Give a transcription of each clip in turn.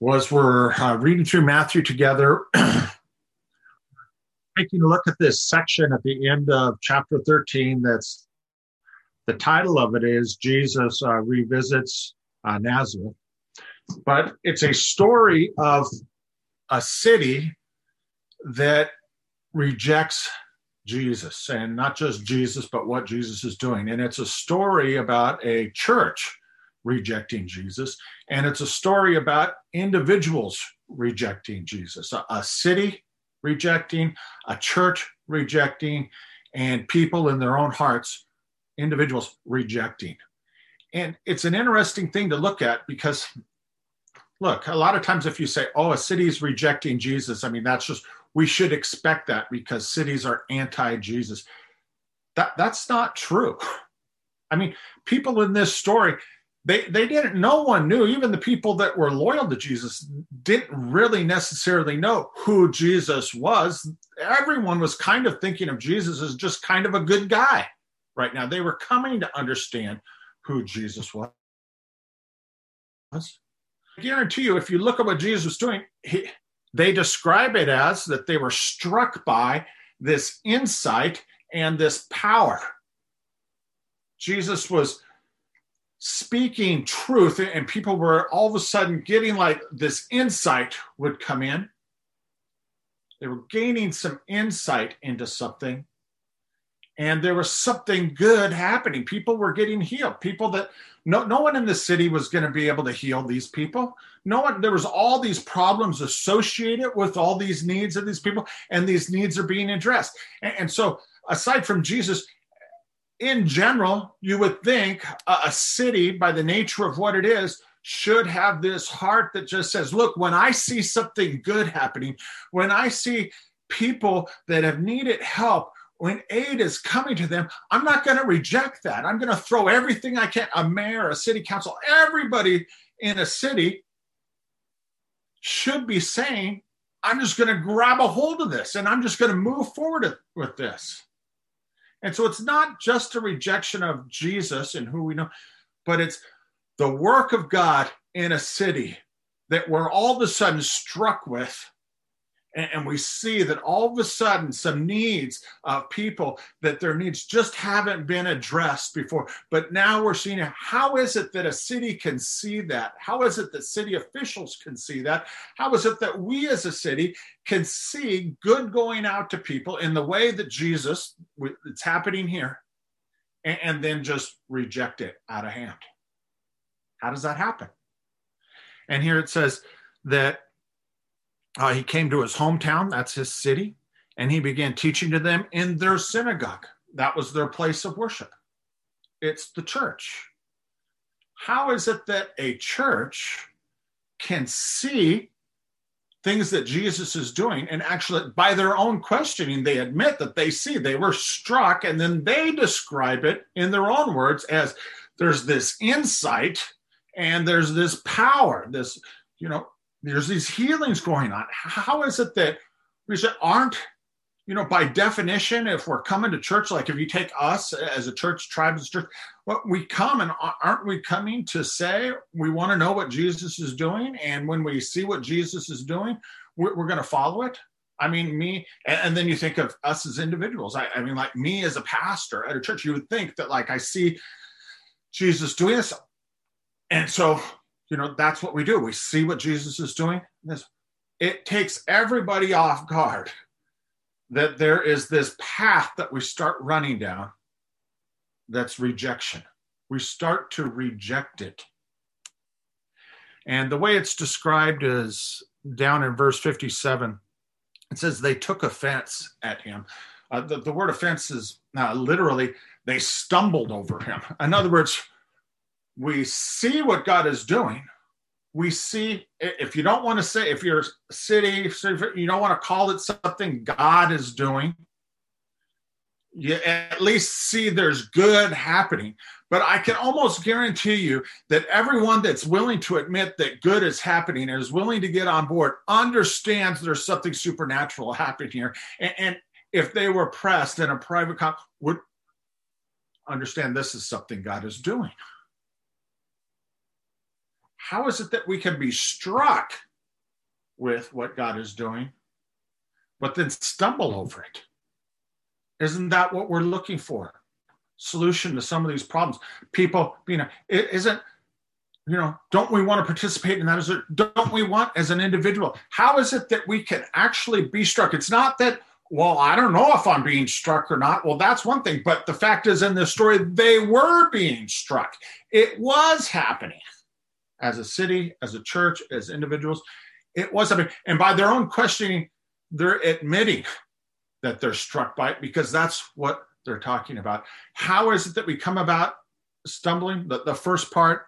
was we're uh, reading through Matthew together, taking a look at this section at the end of chapter 13. That's the title of it is Jesus uh, Revisits uh, Nazareth. But it's a story of a city that rejects Jesus and not just Jesus, but what Jesus is doing. And it's a story about a church rejecting Jesus. And it's a story about individuals rejecting Jesus, a, a city rejecting, a church rejecting, and people in their own hearts, individuals rejecting. And it's an interesting thing to look at because, look, a lot of times if you say, oh, a city is rejecting Jesus, I mean, that's just, we should expect that because cities are anti Jesus. That, that's not true. I mean, people in this story, they they didn't no one knew. Even the people that were loyal to jesus didn't really necessarily know who jesus was. Everyone was kind of thinking of jesus as just kind of a good guy right now. They were coming to understand who jesus was. I guarantee you if you look at what jesus was doing he, they describe it as that they were struck by this insight and this power. Jesus was speaking truth and people were all of a sudden getting like this insight would come in. They were gaining some insight into something and there was something good happening. People were getting healed. People that no, no one in the city was going to be able to heal these people. No one there was all these problems associated with all these needs of these people and these needs are being addressed. And, and so aside from jesus in general, you would think a, a, city, by the nature of what it is, should have this heart that just says, Look, when I see something good happening, when I see people that have needed help, when aid is coming to them, I'm not going to reject that. I'm going to throw everything I can, a mayor, a city council, everybody in a city should be saying, I'm just going to grab a hold of this and I'm just going to move forward with this. And so it's not just a rejection of Jesus and who we know, but it's the work of God in a city that we're all of a sudden struck with and, we see that all of a sudden some needs of people that their needs just haven't been addressed before. But now we're seeing how is it that a city can see that? How is it that city officials can see that? How is it that we as a city can see good going out to people in the way that jesus it's happening here and, and then just reject it out of hand? How does that happen? And here it says that uh, he came to his hometown, that's his city, and he began teaching to them in their synagogue. That was their place of worship. It's the church. How is it that a church can see things that Jesus is doing and actually, by their own questioning, they admit that they see, they were struck, and then they describe it in their own words as there's this insight and there's this power, this, you know, there's these healings going on. How is it that we aren't, you know, by definition, if we're coming to church, like if you take us as a church, tribe as church, what we come and aren't we coming to say we want to know what Jesus is doing? And when we see what Jesus is doing, we're, we're going to follow it. I mean, me, and, and, then you think of us as individuals. I, I mean, like me as a pastor at a church, you would think that like I see Jesus doing this. And so you know, that's what we do. We see what Jesus is doing. It takes everybody off guard that there is this path that we start running down that's rejection. We start to reject it. And the way it's described is down in verse 57. It says they took offense at him. Uh, the, the, word offense is uh, literally they stumbled over him. In other words, we see what God is doing. We see, if you don't want to say, if you're a city, you don't want to call it something God is doing, you at least see there's good happening. But I can almost guarantee you that everyone that's willing to admit that good is happening and is willing to get on board understands there's something supernatural happening here. And, and if they were pressed in a private con, would understand this is something God is doing how is it that we can be struck with what God is doing, but then stumble over it. Isn't that what we're looking for? Solution to some of these problems. People, you know, it isn't, you know, don't we want to participate in that? Is it, don't we want as an individual? How is it that we can actually be struck? It's not that, well, I don't know if I'm being struck or not. Well, that's one thing. But the fact is, in this story, they were being struck. It was happening as a city, as a church, as individuals. It was happening. And by their own questioning, they're admitting that they're struck by it because that's what they're talking about. How is it that we come about stumbling? The, the first part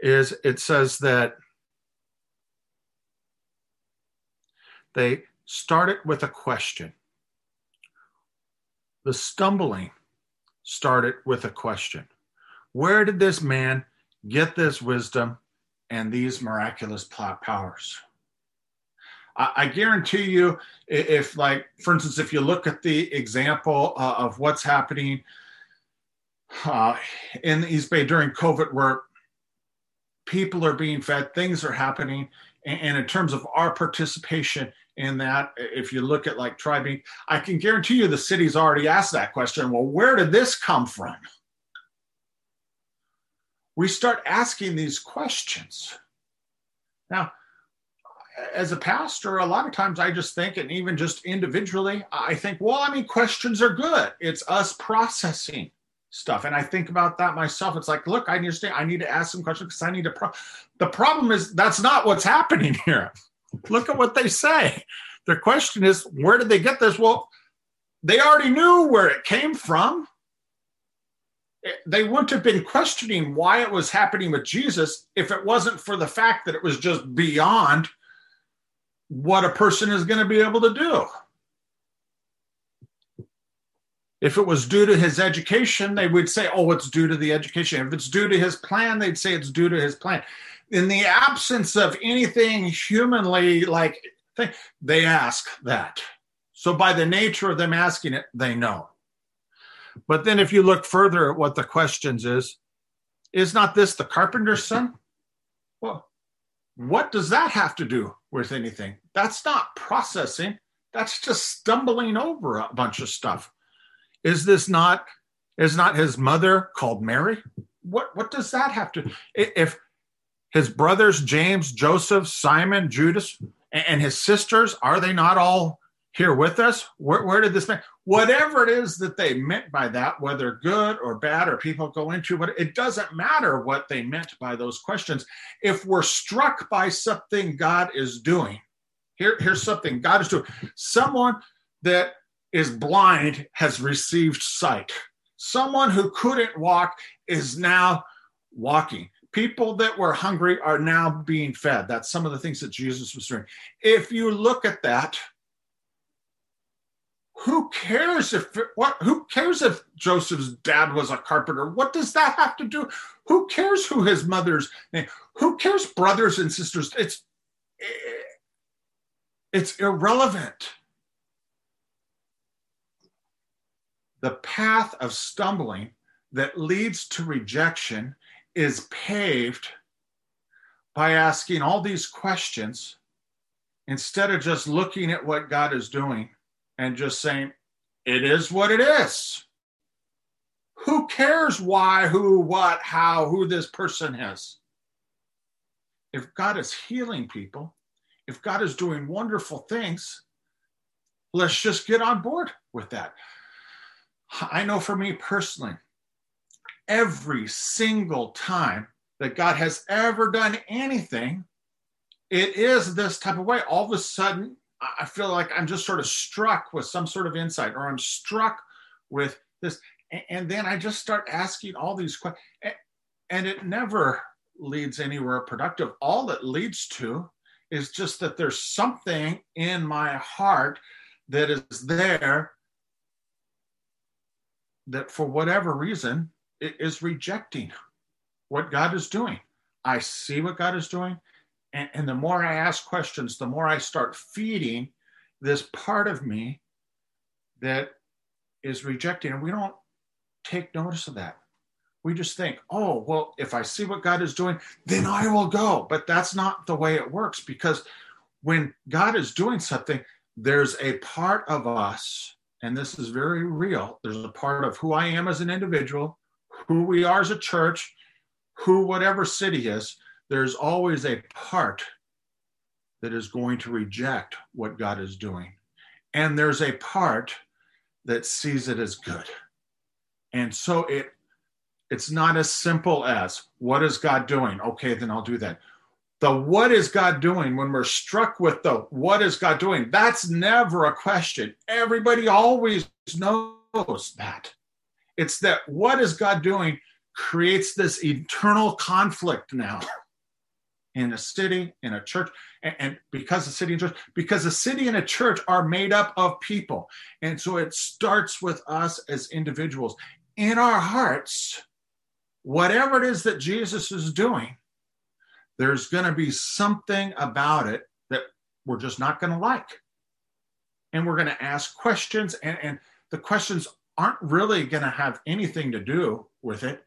is it says that they started with a question. The stumbling started with a question Where did this man get this wisdom and these miraculous plot powers? I, guarantee you, if like, for instance, if you look at the example uh, of what's happening uh, in the East Bay during COVID, where people are being fed, things are happening, and, and in terms of our participation in that, if you look at like tribing, I can guarantee you the city's already asked that question. Well, where did this come from? We start asking these questions. Now, as a pastor, a lot of times I just think, and even just individually, I think, well, I mean, questions are good. It's us processing stuff. And I think about that myself. It's like, look, I understand. I need to ask some questions because I need to. Pro-. The problem is that's not what's happening here. look at what they say. Their question is, where did they get this? Well, they already knew where it came from. They wouldn't have been questioning why it was happening with Jesus if it wasn't for the fact that it was just beyond what a person is going to be able to do. If it was due to his education, they would say, oh, it's due to the education. If it's due to his plan, they'd say it's due to his plan. In the absence of anything humanly like, they ask that. So, by the nature of them asking it, they know. But then, if you look further at what the questions is, is not this the carpenter's son? Well, what does that have to do with anything? That's not processing. That's just stumbling over a bunch of stuff. Is this not is not his mother called Mary? What what does that have to if his brothers James, Joseph, Simon, Judas, and his sisters are they not all here with us? Where, where did this man, whatever it is that they meant by that, whether good or bad, or people go into, but it doesn't matter what they meant by those questions. If we're struck by something God is doing, here, here's something God is doing. Someone that is blind has received sight. Someone who couldn't walk is now walking. People that were hungry are now being fed. That's some of the things that Jesus was doing. If you look at that, who cares if what who cares if joseph's dad was a carpenter? What does that have to do? Who cares who his mother's name who cares brothers and sisters? It's it's irrelevant. The path of stumbling that leads to rejection is paved by asking all these questions instead of just looking at what god is doing and just saying, it is what it is. Who cares why, who, what, how, who this person is? If God is healing people, if God is doing wonderful things, let's just get on board with that. I know for me personally, every single time that God has ever done anything, it is this type of way. All of a sudden, I feel like I'm just sort of struck with some sort of insight, or I'm struck with this. And then I just start asking all these questions, and it never leads anywhere productive. All it leads to is just that there's something in my heart that is there that, for whatever reason, it is rejecting what God is doing. I see what God is doing and, and the more I ask questions, the more I start feeding this part of me that is rejecting. And we don't take notice of that. We just think, oh, well, if I see what God is doing, then I will go. But that's not the way it works because when God is doing something, there's a part of us, and this is very real. There's a part of who I am as an individual, who we are as a church, who whatever city is. There's always a part that is going to reject what God is doing. And there's a part that sees it as good. And so it it's not as simple as what is God doing? Okay, then I'll do that. The what is God doing when we're struck with the what is God doing? That's never a question. Everybody always knows that. It's that what is God doing creates this eternal conflict now in a city, in a church, and, and because the city and church, because the city and a church are made up of people. And so it starts with us as individuals. In our hearts, whatever it is that Jesus is doing, there's going to be something about it that we're just not going to like. And we're going to ask questions, and, and the questions aren't really going to have anything to do with it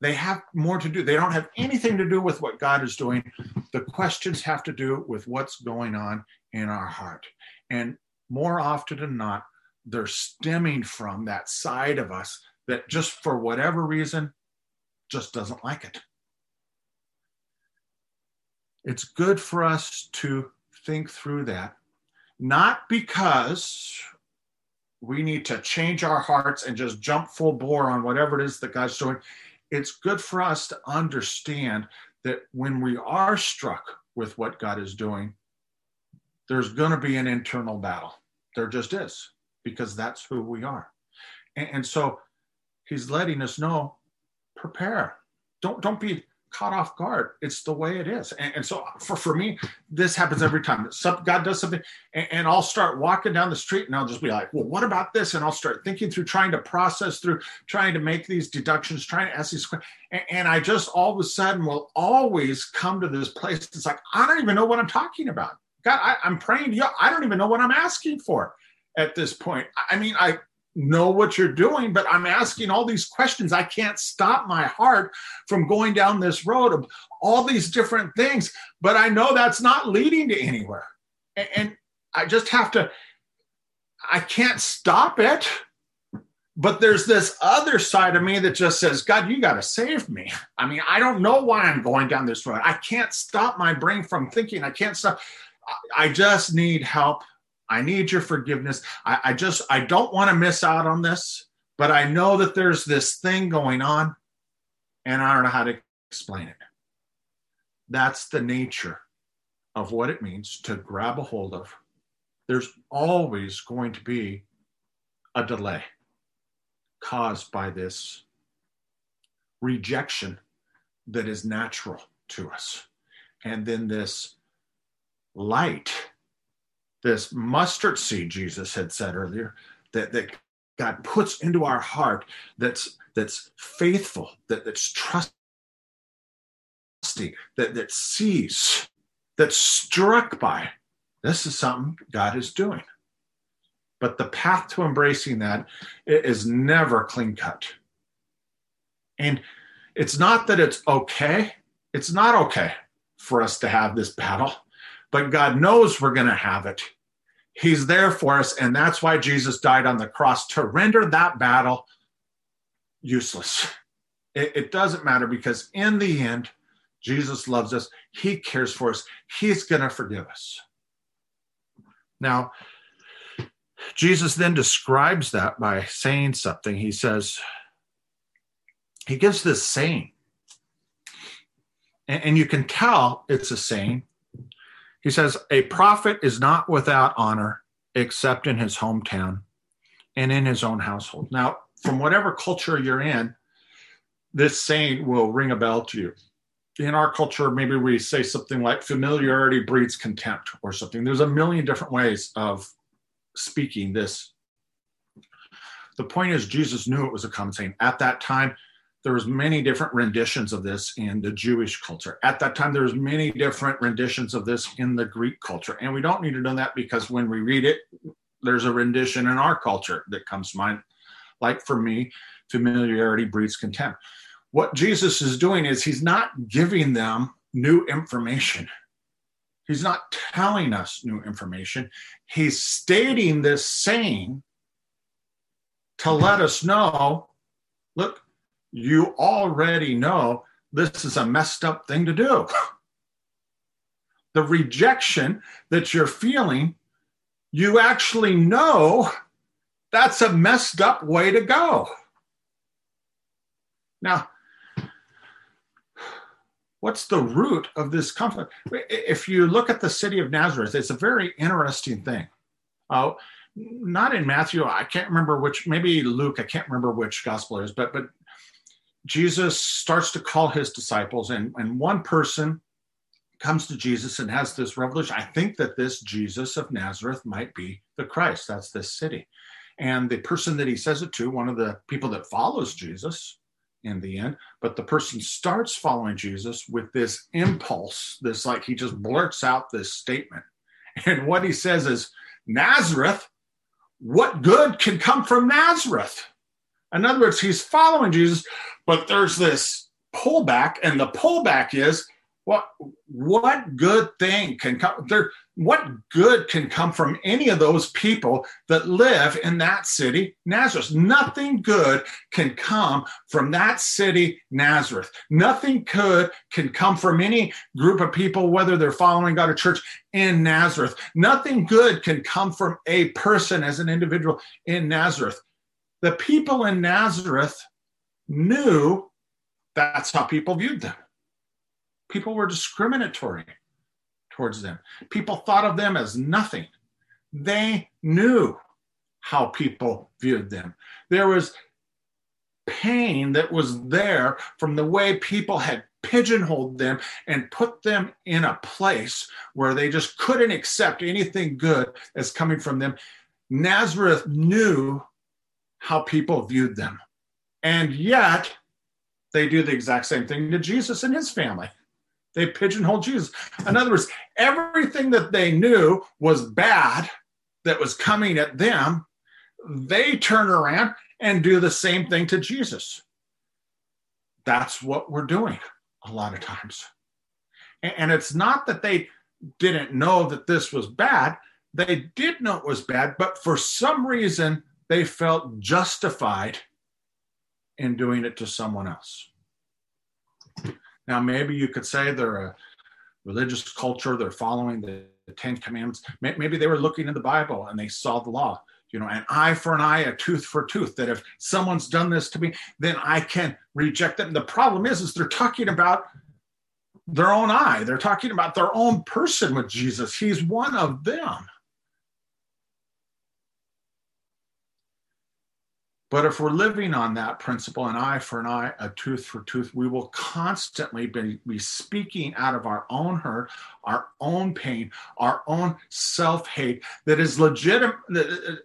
they have more to do. They don't have anything to do with what God is doing. The questions have to do with what's going on in our heart. And more often than not, they're stemming from that side of us that just for whatever reason just doesn't like it. It's good for us to think through that, not because we need to change our hearts and just jump full bore on whatever it is that God's doing it's good for us to understand that when we are struck with what God is doing, there's going to be an internal battle. There just is, because that's who we are. And, and so he's letting us know prepare. Don't, don't be caught off guard. It's the way it is. And, and so for, for me, this happens every time. Some, God does something, and, and, I'll start walking down the street and I'll just be like, well, what about this? And I'll start thinking through, trying to process through, trying to make these deductions, trying to ask these questions. And, and I just all of a sudden will always come to this place. It's like, I don't even know what I'm talking about. God, I, I'm praying to you. I don't even know what I'm asking for at this point. I mean, I know what you're doing, but I'm asking all these questions. I can't stop my heart from going down this road of all these different things, but I know that's not leading to anywhere. And, I just have to, I can't stop it. But there's this other side of me that just says, God, you got to save me. I mean, I don't know why I'm going down this road. I can't stop my brain from thinking. I can't stop. I just need help I need your forgiveness. I, I just, I don't want to miss out on this, but I know that there's this thing going on and I don't know how to explain it. That's the nature of what it means to grab a hold of. There's always going to be a delay caused by this rejection that is natural to us. And then this light this mustard seed Jesus had said earlier that, that God puts into our heart that's that's faithful, that, that's trusting, that, that sees, that's struck by. This is something God is doing. But the path to embracing that is never clean cut. And it's not that it's okay. It's not okay for us to have this battle, but God knows we're going to have it. He's there for us. And that's why Jesus died on the cross to render that battle useless. It, it, doesn't matter because in the end, Jesus loves us. He cares for us. He's going to forgive us. Now, Jesus then describes that by saying something. He says, he gives this saying. And, and you can tell it's a saying he says, A prophet is not without honor except in his hometown and in his own household. Now, from whatever culture you're in, this saying will ring a bell to you. In our culture, maybe we say something like familiarity breeds contempt or something. There's a million different ways of speaking this. The point is, Jesus knew it was a common saying. At that time, there was many different renditions of this in the Jewish culture. At that time, there was many different renditions of this in the Greek culture. And we don't need to know that because when we read it, there's a rendition in our culture that comes to mind. Like for me, familiarity breeds contempt. What Jesus is doing is he's not giving them new information. He's not telling us new information. He's stating this saying to let us know look, you already know this is a messed up thing to do. the rejection that you're feeling, you actually know that's a messed up way to go. Now, what's the root of this conflict? If you look at the city of Nazareth, it's a very interesting thing. Uh, not in Matthew, I can't remember which, maybe Luke, I can't remember which gospel it is, but but Jesus starts to call his disciples, and, and one person comes to Jesus and has this revelation. I think that this Jesus of Nazareth might be the Christ. That's this city. And the person that he says it to, one of the people that follows Jesus in the end, but the person starts following Jesus with this impulse, this like he just blurts out this statement. And what he says is, Nazareth, what good can come from Nazareth? In other words, he's following Jesus, but there's this pullback, and the pullback is what what good thing can come there what good can come from any of those people that live in that city nazareth? Nothing good can come from that city nazareth. Nothing good can come from any group of people whether they're following god or church in nazareth. Nothing good can come from a person as an individual in nazareth the people in nazareth knew that's how people viewed them People were discriminatory towards them. People thought of them as nothing. They knew how people viewed them. There was pain that was there from the way people had pigeonholed them and put them in a place where they just couldn't accept anything good as coming from them. Nazareth knew how people viewed them. And yet, they do the exact same thing to Jesus and his family. They pigeonhole Jesus. In other words, everything that they knew was bad that was coming at them, they turn around and do the same thing to Jesus. That's what we're doing a lot of times. And it's not that they didn't know that this was bad, they did know it was bad, but for some reason, they felt justified in doing it to someone else. Now, maybe you could say they're a religious culture, they're following the, Ten Commandments. Maybe they were looking in the Bible and they saw the law, you know, an eye for an eye, a tooth for a tooth, that if someone's done this to me, then I can reject them. The problem is, is they're talking about their own eye. They're talking about their own person with Jesus. He's one of them. But if we're living on that principle, an eye for an eye, a tooth for tooth, we will constantly be, be speaking out of our own hurt, our own pain, our own self hate that is legitimate. Uh, uh,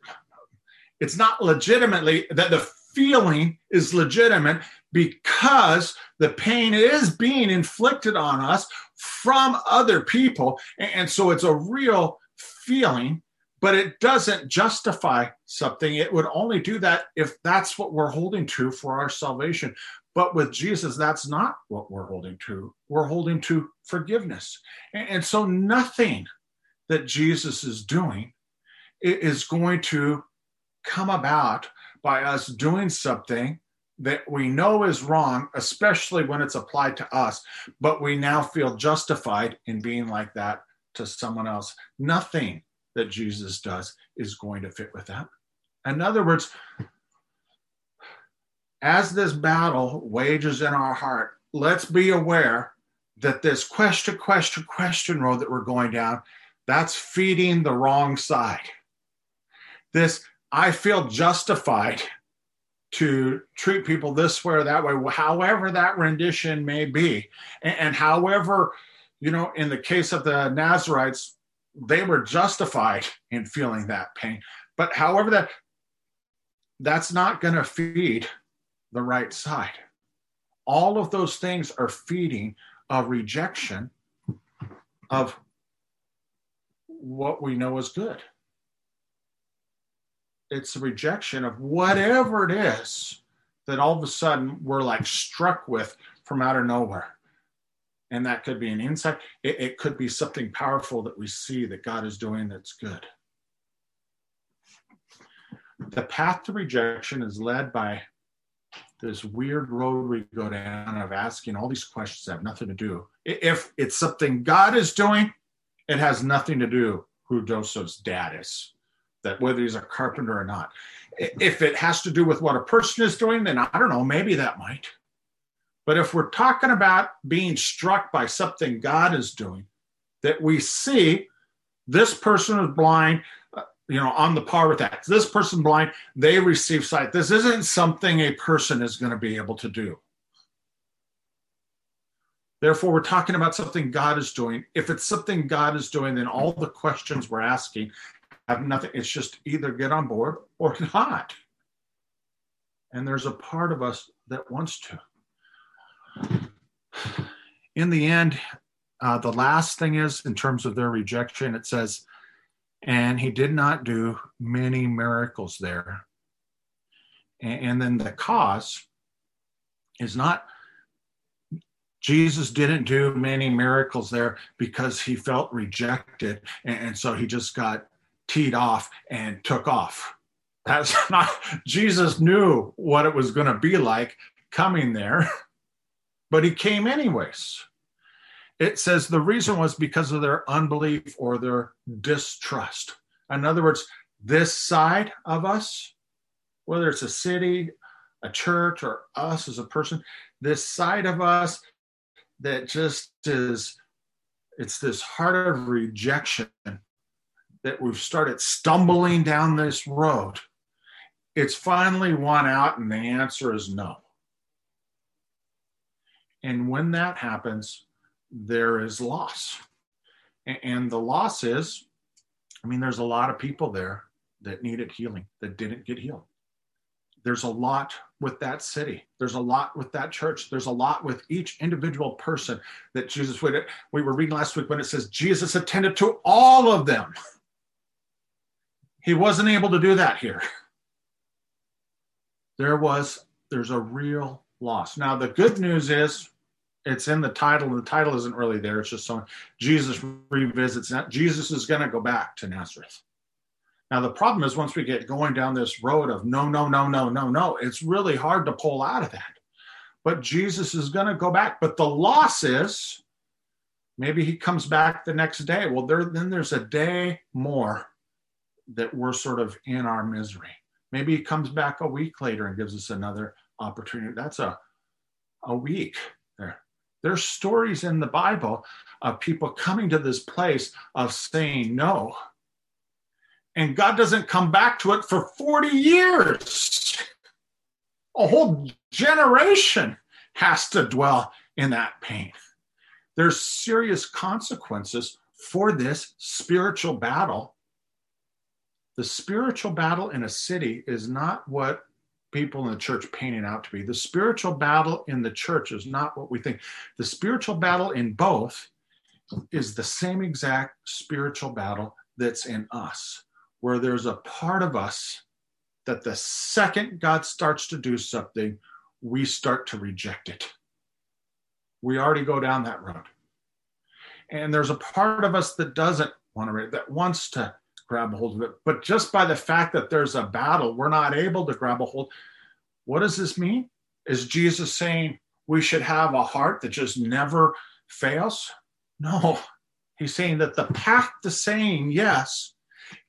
it's not legitimately that the feeling is legitimate because the pain is being inflicted on us from other people. And so it's a real feeling but it doesn't justify something. It would only do that if that's what we're holding to for our salvation. But with Jesus, that's not what we're holding to. We're holding to forgiveness. And, so nothing that Jesus is doing is going to come about by us doing something that we know is wrong, especially when it's applied to us, but we now feel justified in being like that to someone else. Nothing that Jesus does is going to fit with that. In other words, as this battle wages in our heart, let's be aware that this question, question, question road that we're going down, that's feeding the wrong side. This, I feel justified to treat people this way or that way, however that rendition may be. And, and however, you know, in the case of the Nazarites, they were justified in feeling that pain. But however, that that's not going to feed the right side. All of those things are feeding a rejection of what we know is good. It's a rejection of whatever it is that all of a sudden we're like struck with from out of nowhere. And that could be an insight. It, it could be something powerful that we see that God is doing that's good. The path to rejection is led by this weird road we go down of asking all these questions that have nothing to do. If it's something God is doing, it has nothing to do who Joseph's dad is, that whether he's a carpenter or not. If it has to do with what a person is doing, then I don't know, maybe that might. But if we're talking about being struck by something God is doing, that we see this person is blind, you know, on the par with that. This person blind, they receive sight. This isn't something a person is going to be able to do. Therefore, we're talking about something God is doing. If it's something God is doing, then all the questions we're asking have nothing. It's just either get on board or not. And there's a part of us that wants to. In the end, uh, the last thing is in terms of their rejection, it says, and he did not do many miracles there. And, and then the cause is not Jesus didn't do many miracles there because he felt rejected. And, and so he just got teed off and took off. That's not, Jesus knew what it was going to be like coming there, but he came anyways it says the reason was because of their unbelief or their distrust. In other words, this side of us, whether it's a city, a church, or us as a person, this side of us that just is, it's this heart of rejection that we've started stumbling down this road. It's finally won out, and the answer is no. And when that happens, there is loss. And the loss is, I mean, there's a lot of people there that needed healing that didn't get healed. There's a lot with that city. There's a lot with that church. There's a lot with each individual person that Jesus would. We were reading last week when it says Jesus attended to all of them. He wasn't able to do that here. There was, there's a real loss. Now, the good news is it's in the title. And the title isn't really there. It's just so Jesus revisits. Jesus is going to go back to Nazareth. Now the problem is once we get going down this road of no, no, no, no, no, no, it's really hard to pull out of that. But Jesus is going to go back. But the loss is maybe he comes back the next day. Well, there then there's a day more that we're sort of in our misery. Maybe he comes back a week later and gives us another opportunity. That's a a week. There's stories in the Bible of people coming to this place of saying no. And God doesn't come back to it for 40 years. A whole generation has to dwell in that pain. There's serious consequences for this spiritual battle. The spiritual battle in a city is not what people in the church painting out to be. The spiritual battle in the church is not what we think. The spiritual battle in both is the same exact spiritual battle that's in us, where there's a part of us that the second God starts to do something, we start to reject it. We already go down that road. And there's a part of us that doesn't want to, that wants to grab a hold of it. But just by the fact that there's a battle, we're not able to grab a hold. What does this mean? Is Jesus saying we should have a heart that just never fails? No. He's saying that the path to saying yes,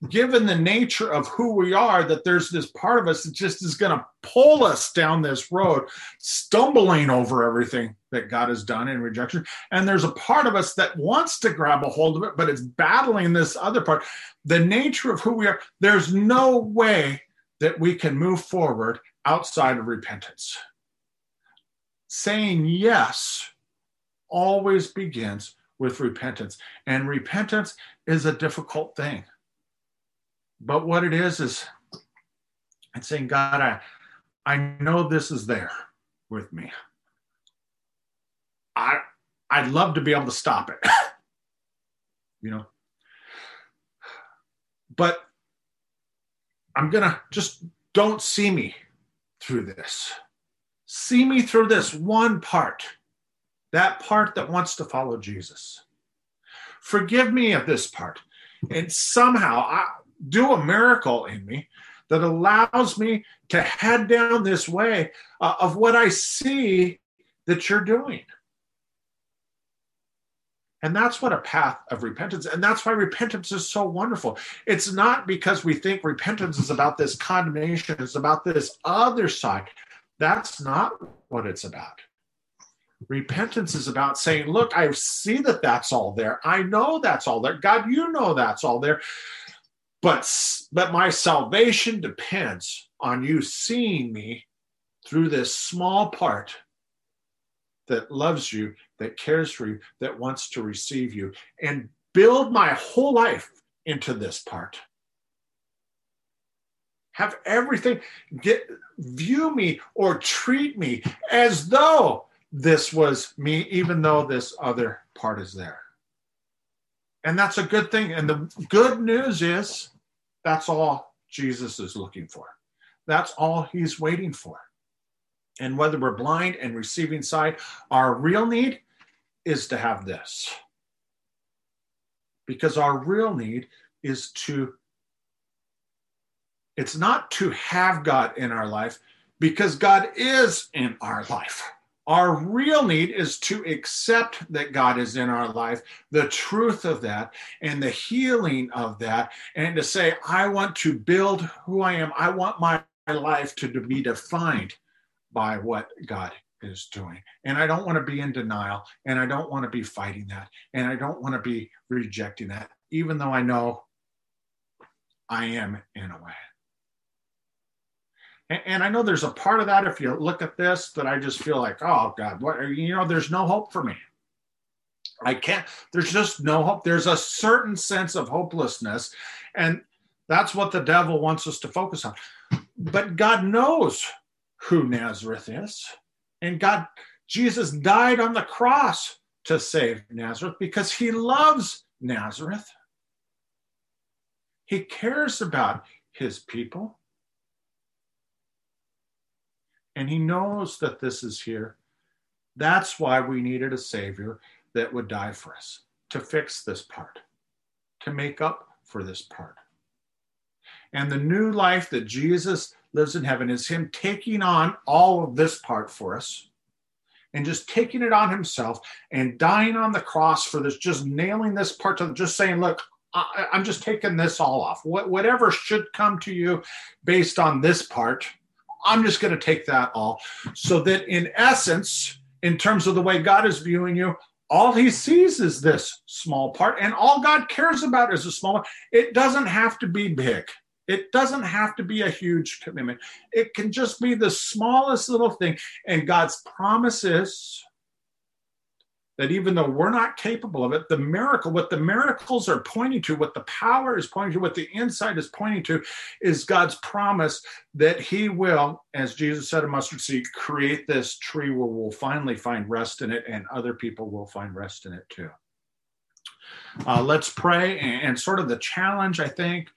given the nature of who we are, that there's this part of us that just is going to pull us down this road, stumbling over everything that God has done in rejection. And there's a part of us that wants to grab a hold of it, but it's battling this other part. The nature of who we are, there's no way that we can move forward outside of repentance. Saying yes always begins with repentance, and repentance is a difficult thing. But what it is is it's saying, God, I, I know this is there with me. I I'd love to be able to stop it. you know. But I'm gonna just don't see me through this. See me through this one part. that part that wants to follow Jesus. Forgive me of this part. And somehow I, do a miracle in me that allows me to head down this way uh, of what I see that you're doing. And that's what a path of repentance. And that's why repentance is so wonderful. It's not because we think repentance is about this condemnation, it's about this other side. That's not what it's about. Repentance is about saying, Look, I see that that's all there. I know that's all there. God, you know that's all there. But, but my salvation depends on you seeing me through this small part that loves you, that cares for you, that wants to receive you, and build my whole life into this part. Have everything get view me or treat me as though this was me, even though this other part is there. And that's a good thing. And the good news is that's all Jesus is looking for. That's all he's waiting for. And whether we're blind and receiving sight, our real need is to have this. Because our real need is to, it's not to have God in our life, because God is in our life. Our real need is to accept that God is in our life, the truth of that, and the healing of that, and to say, I want to build who I am. I want my life to be defined by what God is doing. And I don't want to be in denial, and I don't want to be fighting that, and I don't want to be rejecting that, even though I know I am in a way. And, I know there's a part of that if you look at this that I just feel like, oh God, what you know, there's no hope for me. I can't, there's just no hope. There's a certain sense of hopelessness. And that's what the devil wants us to focus on. But God knows who Nazareth is. And God, Jesus died on the cross to save Nazareth because he loves Nazareth. He cares about his people. And he knows that this is here. That's why we needed a Savior that would die for us to fix this part, to make up for this part. And the new life that Jesus lives in heaven is Him taking on all of this part for us and just taking it on Himself and dying on the cross for this, just nailing this part to just saying, Look, I, am just taking this all off. What, whatever should come to you based on this part, I'm just going to take that all. So that in essence, in terms of the way God is viewing you, all he sees is this small part, and all God cares about is a small one. It doesn't have to be big. It doesn't have to be a huge commitment. It can just be the smallest little thing. And God's promise is that even though we're not capable of it, the miracle, what the miracles are pointing to, what the power is pointing to, what the insight is pointing to, is God's promise that He will, as Jesus said in Mustard Seed, create this tree where we'll finally find rest in it and other people will find rest in it too. Uh, let's pray. And, sort of the challenge, I think,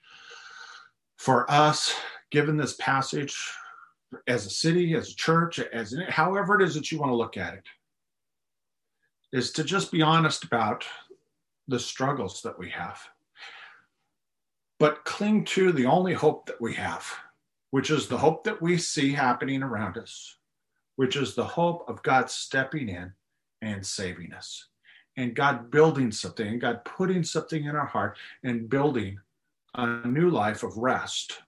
for us, given this passage, as a city, as a church, as however it is that you want to look at it is to just be honest about the struggles that we have, but cling to the only hope that we have, which is the hope that we see happening around us, which is the hope of God stepping in and saving us, and God building something, and God putting something in our heart and building a new life of rest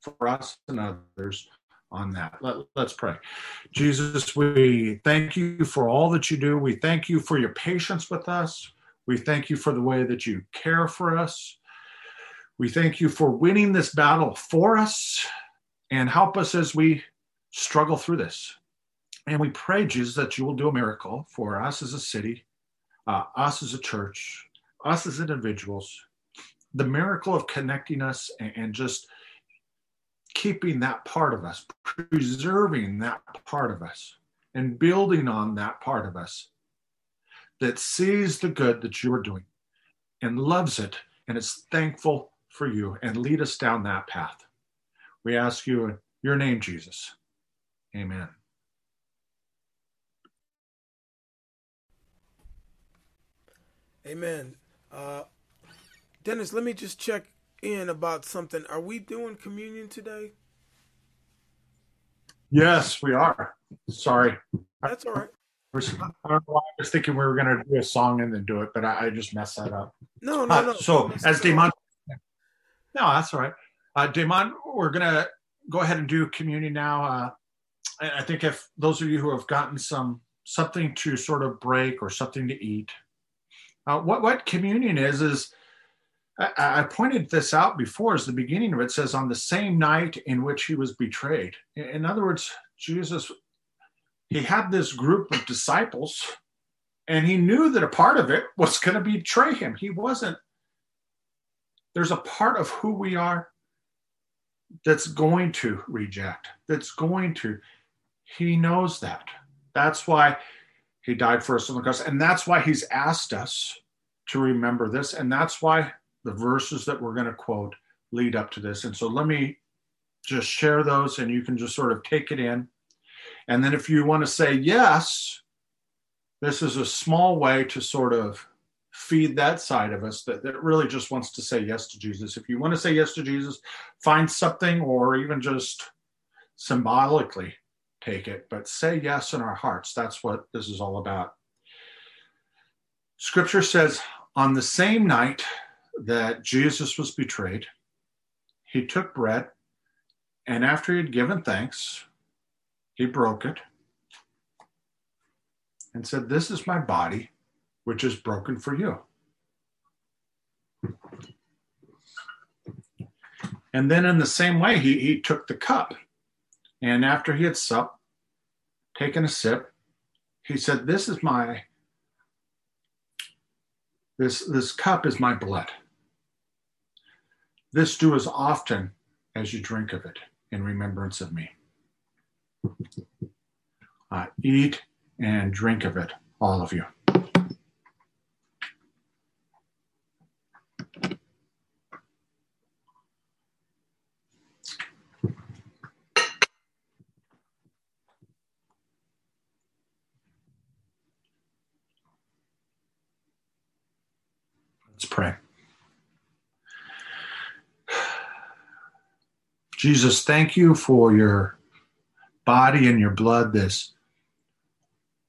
for us and others on that. Let, us pray. Jesus, we thank you for all that you do. We thank you for your patience with us. We thank you for the way that you care for us. We thank you for winning this battle for us and help us as we struggle through this. And we pray, Jesus, that you will do a miracle for us as a city, uh, us as a church, us as individuals, the miracle of connecting us and, and just keeping that part of us, preserving that part of us, and building on that part of us that sees the good that you are doing and loves it and is thankful for you and lead us down that path. We ask you in your name, Jesus. Amen. Amen. Uh, Dennis, let me just check in about something. Are we doing communion today? Yes, we are. Sorry. That's all right. I don't know why I was thinking we were going to do a song and then do it, but I, I just messed that up. No, no, Uh, no. so, That's as. Damon, no, that's all right. Uh, Damon, we're going to go ahead and do communion now. Uh, and I think if those of you who have gotten some something to sort of break or something to eat, uh, what what communion is is I, I pointed this out before. As the beginning of it says, on the same night in which he was betrayed. In- In other words, Jesus he had this group of disciples and he knew that a part of it was going to betray him. He wasn't, there's a part of who we are that's going to reject, that's going to, he knows that. That's why he died for us on the cross. And that's why he's asked us to remember this. And that's why the verses that we're going to quote lead up to this. And so let me just share those and you can just sort of take it in. And then if you want to say yes, this is a small way to sort of feed that side of us that, that really just wants to say yes to Jesus. If you want to say yes to Jesus, find something or even just symbolically take it, but say yes in our hearts. That's what this is all about. Scripture says, on the same night that Jesus was betrayed, he took bread, and after he had given thanks, he broke it and said, This is my body, which is broken for you. And then, in the same way, he, he took the cup. And after he had supped, taken a sip, he said, This is my, this, this cup is my blood. This do as often as you drink of it in remembrance of me. Uh, eat and drink of it, all of you. Let's pray. Jesus, thank you for your body and your blood, this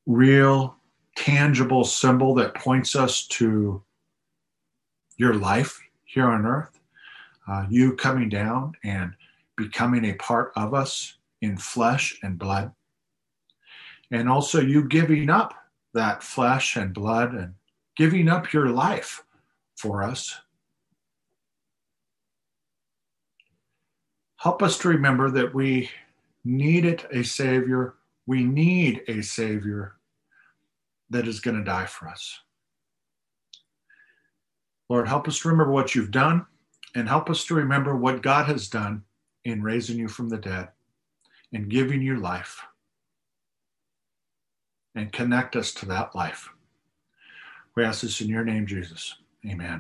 real, tangible symbol that points us to your life here on earth. Uh, you coming down and becoming a part of us in flesh and blood. And also you giving up that flesh and blood and giving up your life for us. Help us to remember that we needed a Savior. We need a Savior that is going to die for us. Lord, help us to remember what you've done and help us to remember what God has done in raising you from the dead and giving you life and connect us to that life. We ask this in your name, Jesus. Amen.